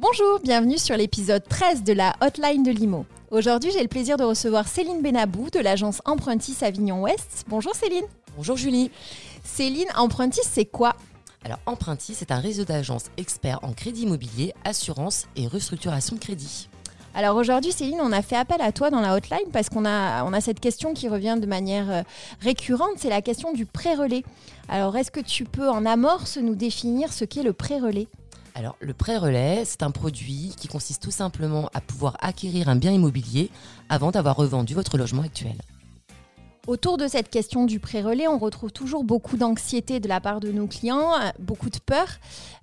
Bonjour, bienvenue sur l'épisode 13 de la Hotline de Limo. Aujourd'hui, j'ai le plaisir de recevoir Céline Benabou de l'agence Empruntis Avignon Ouest. Bonjour Céline. Bonjour Julie. Céline, Empruntis, c'est quoi? Alors Empruntis, c'est un réseau d'agences experts en crédit immobilier, assurance et restructuration de crédit. Alors aujourd'hui, Céline, on a fait appel à toi dans la hotline parce qu'on a, on a cette question qui revient de manière euh, récurrente, c'est la question du pré-relais. Alors est-ce que tu peux en amorce nous définir ce qu'est le pré-relais? Alors, le prêt-relais, c'est un produit qui consiste tout simplement à pouvoir acquérir un bien immobilier avant d'avoir revendu votre logement actuel. Autour de cette question du pré-relais, on retrouve toujours beaucoup d'anxiété de la part de nos clients, euh, beaucoup de peur.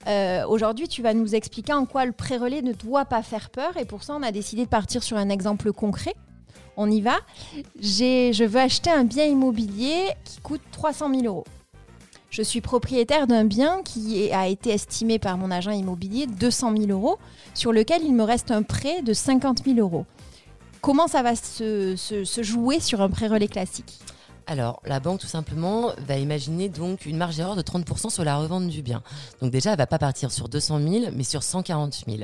Euh, aujourd'hui, tu vas nous expliquer en quoi le pré-relais ne doit pas faire peur et pour ça, on a décidé de partir sur un exemple concret. On y va. Je veux acheter un bien immobilier qui coûte 300 000 euros. Je suis propriétaire d'un bien qui a été estimé par mon agent immobilier 200 000 euros, sur lequel il me reste un prêt de 50 000 euros. Comment ça va se, jouer sur un prêt relais classique? Alors, la banque, tout simplement, va imaginer donc une marge d'erreur de 30% sur la revente du bien. Donc déjà, elle va pas partir sur 200 000, mais sur 140 000.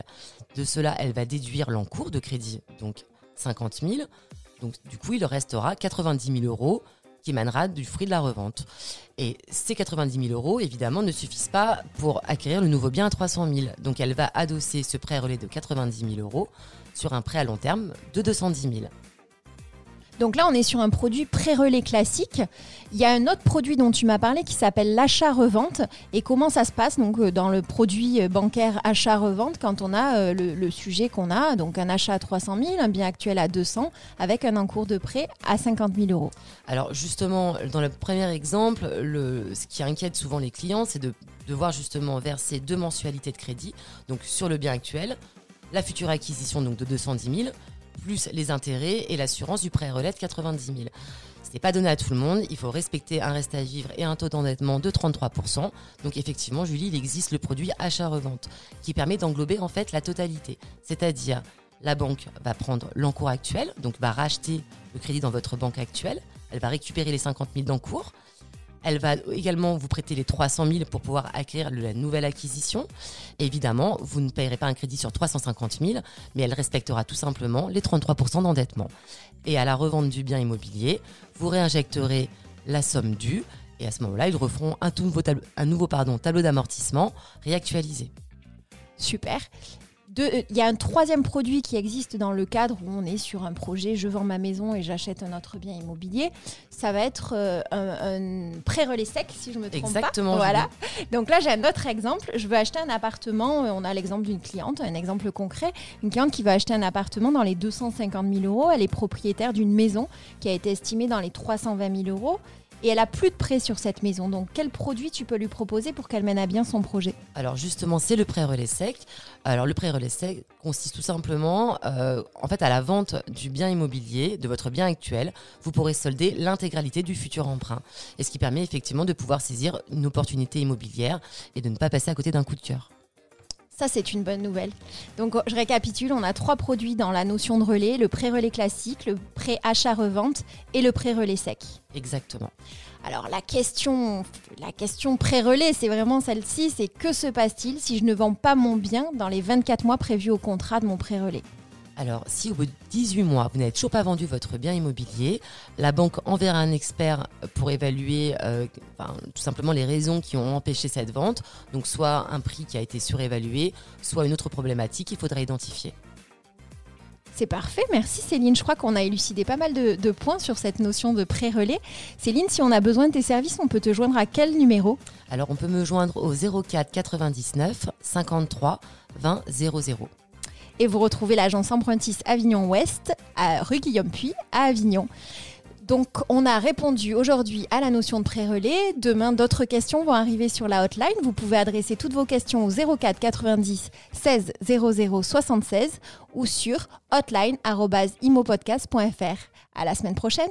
De cela, elle va déduire l'encours de crédit, donc 50 000. Donc du coup, il restera 90 000 euros qui émanera du fruit de la revente. Et ces 90 000 euros, évidemment, ne suffisent pas pour acquérir le nouveau bien à 300 000. Donc elle va adosser ce prêt relais de 90 000 euros sur un prêt à long terme de 210 000. Donc là, on est sur un produit pré-relais classique. Il y a un autre produit dont tu m'as parlé qui s'appelle l'achat-revente. Et comment ça se passe donc euh, dans le produit euh, bancaire achat-revente quand on a euh, le, sujet qu'on a, donc un achat à 300 000, un bien actuel à 200, avec un encours de prêt à 50 000 euros? Alors justement, dans le premier exemple, le, ce qui inquiète souvent les clients, c'est de devoir justement verser deux mensualités de crédit, donc sur le bien actuel, la future acquisition donc de 210 000 plus les intérêts et l'assurance du prêt relais de 90 000. Ce n'est pas donné à tout le monde. Il faut respecter un reste à vivre et un taux d'endettement de 33%. Donc effectivement, Julie, il existe le produit achat-revente qui permet d'englober en fait la totalité. C'est-à-dire, la banque va prendre l'encours actuel, donc va racheter le crédit dans votre banque actuelle. Elle va récupérer les 50 000 d'encours. Elle va également vous prêter les 300 000 pour pouvoir acquérir la nouvelle acquisition. Évidemment, vous ne payerez pas un crédit sur 350 000, mais elle respectera tout simplement les 33% d'endettement. Et à la revente du bien immobilier, vous réinjecterez la somme due et à ce moment-là, ils referont un, nouveau, tableau d'amortissement réactualisé. Super. Euh, il y a un troisième produit qui existe dans le cadre où on est sur un projet, je vends ma maison et j'achète un autre bien immobilier. Ça va être euh, un, pré-relais sec, si je me trompe Exactement, pas. Voilà. Donc là, j'ai un autre exemple. Je veux acheter un appartement. Euh, on a l'exemple d'une cliente, un exemple concret. Une cliente qui va acheter un appartement dans les 250 000 euros. Elle est propriétaire d'une maison qui a été estimée dans les 320 000 euros et elle a plus de prêt sur cette maison. Donc, quel produit tu peux lui proposer pour qu'elle mène à bien son projet? Alors, justement, c'est le prêt relais sec. Alors, le prêt relais sec consiste tout simplement, euh, en fait, à la vente du bien immobilier, de votre bien actuel, vous pourrez solder l'intégralité du futur emprunt. Et ce qui permet effectivement de pouvoir saisir une opportunité immobilière et de ne pas passer à côté d'un coup de cœur. Ça, c'est une bonne nouvelle. Donc, je récapitule, on a trois produits dans la notion de relais, le pré-relais classique, le pré-achat-revente et le pré-relais sec. Exactement. Alors, la question, la question pré-relais, c'est vraiment celle-ci, c'est que se passe-t-il si je ne vends pas mon bien dans les 24 mois prévus au contrat de mon pré-relais? Alors, si au bout de 18 mois, vous n'avez toujours pas vendu votre bien immobilier, la banque enverra un expert pour évaluer euh, tout simplement les raisons qui ont empêché cette vente. Donc, soit un prix qui a été surévalué, soit une autre problématique qu'il faudra identifier. C'est parfait, merci Céline. Je crois qu'on a élucidé pas mal de, de, points sur cette notion de pré-relais. Céline, si on a besoin de tes services, on peut te joindre à quel numéro? Alors on peut me joindre au 04 99 53 20 00. Et vous retrouvez l'agence Empruntis Avignon Ouest, à rue Guillaume-Puy, à Avignon. Donc, on a répondu aujourd'hui à la notion de pré-relais. Demain, d'autres questions vont arriver sur la hotline. Vous pouvez adresser toutes vos questions au 04 90 16 00 76 ou sur hotline.imopodcast.fr. À la semaine prochaine.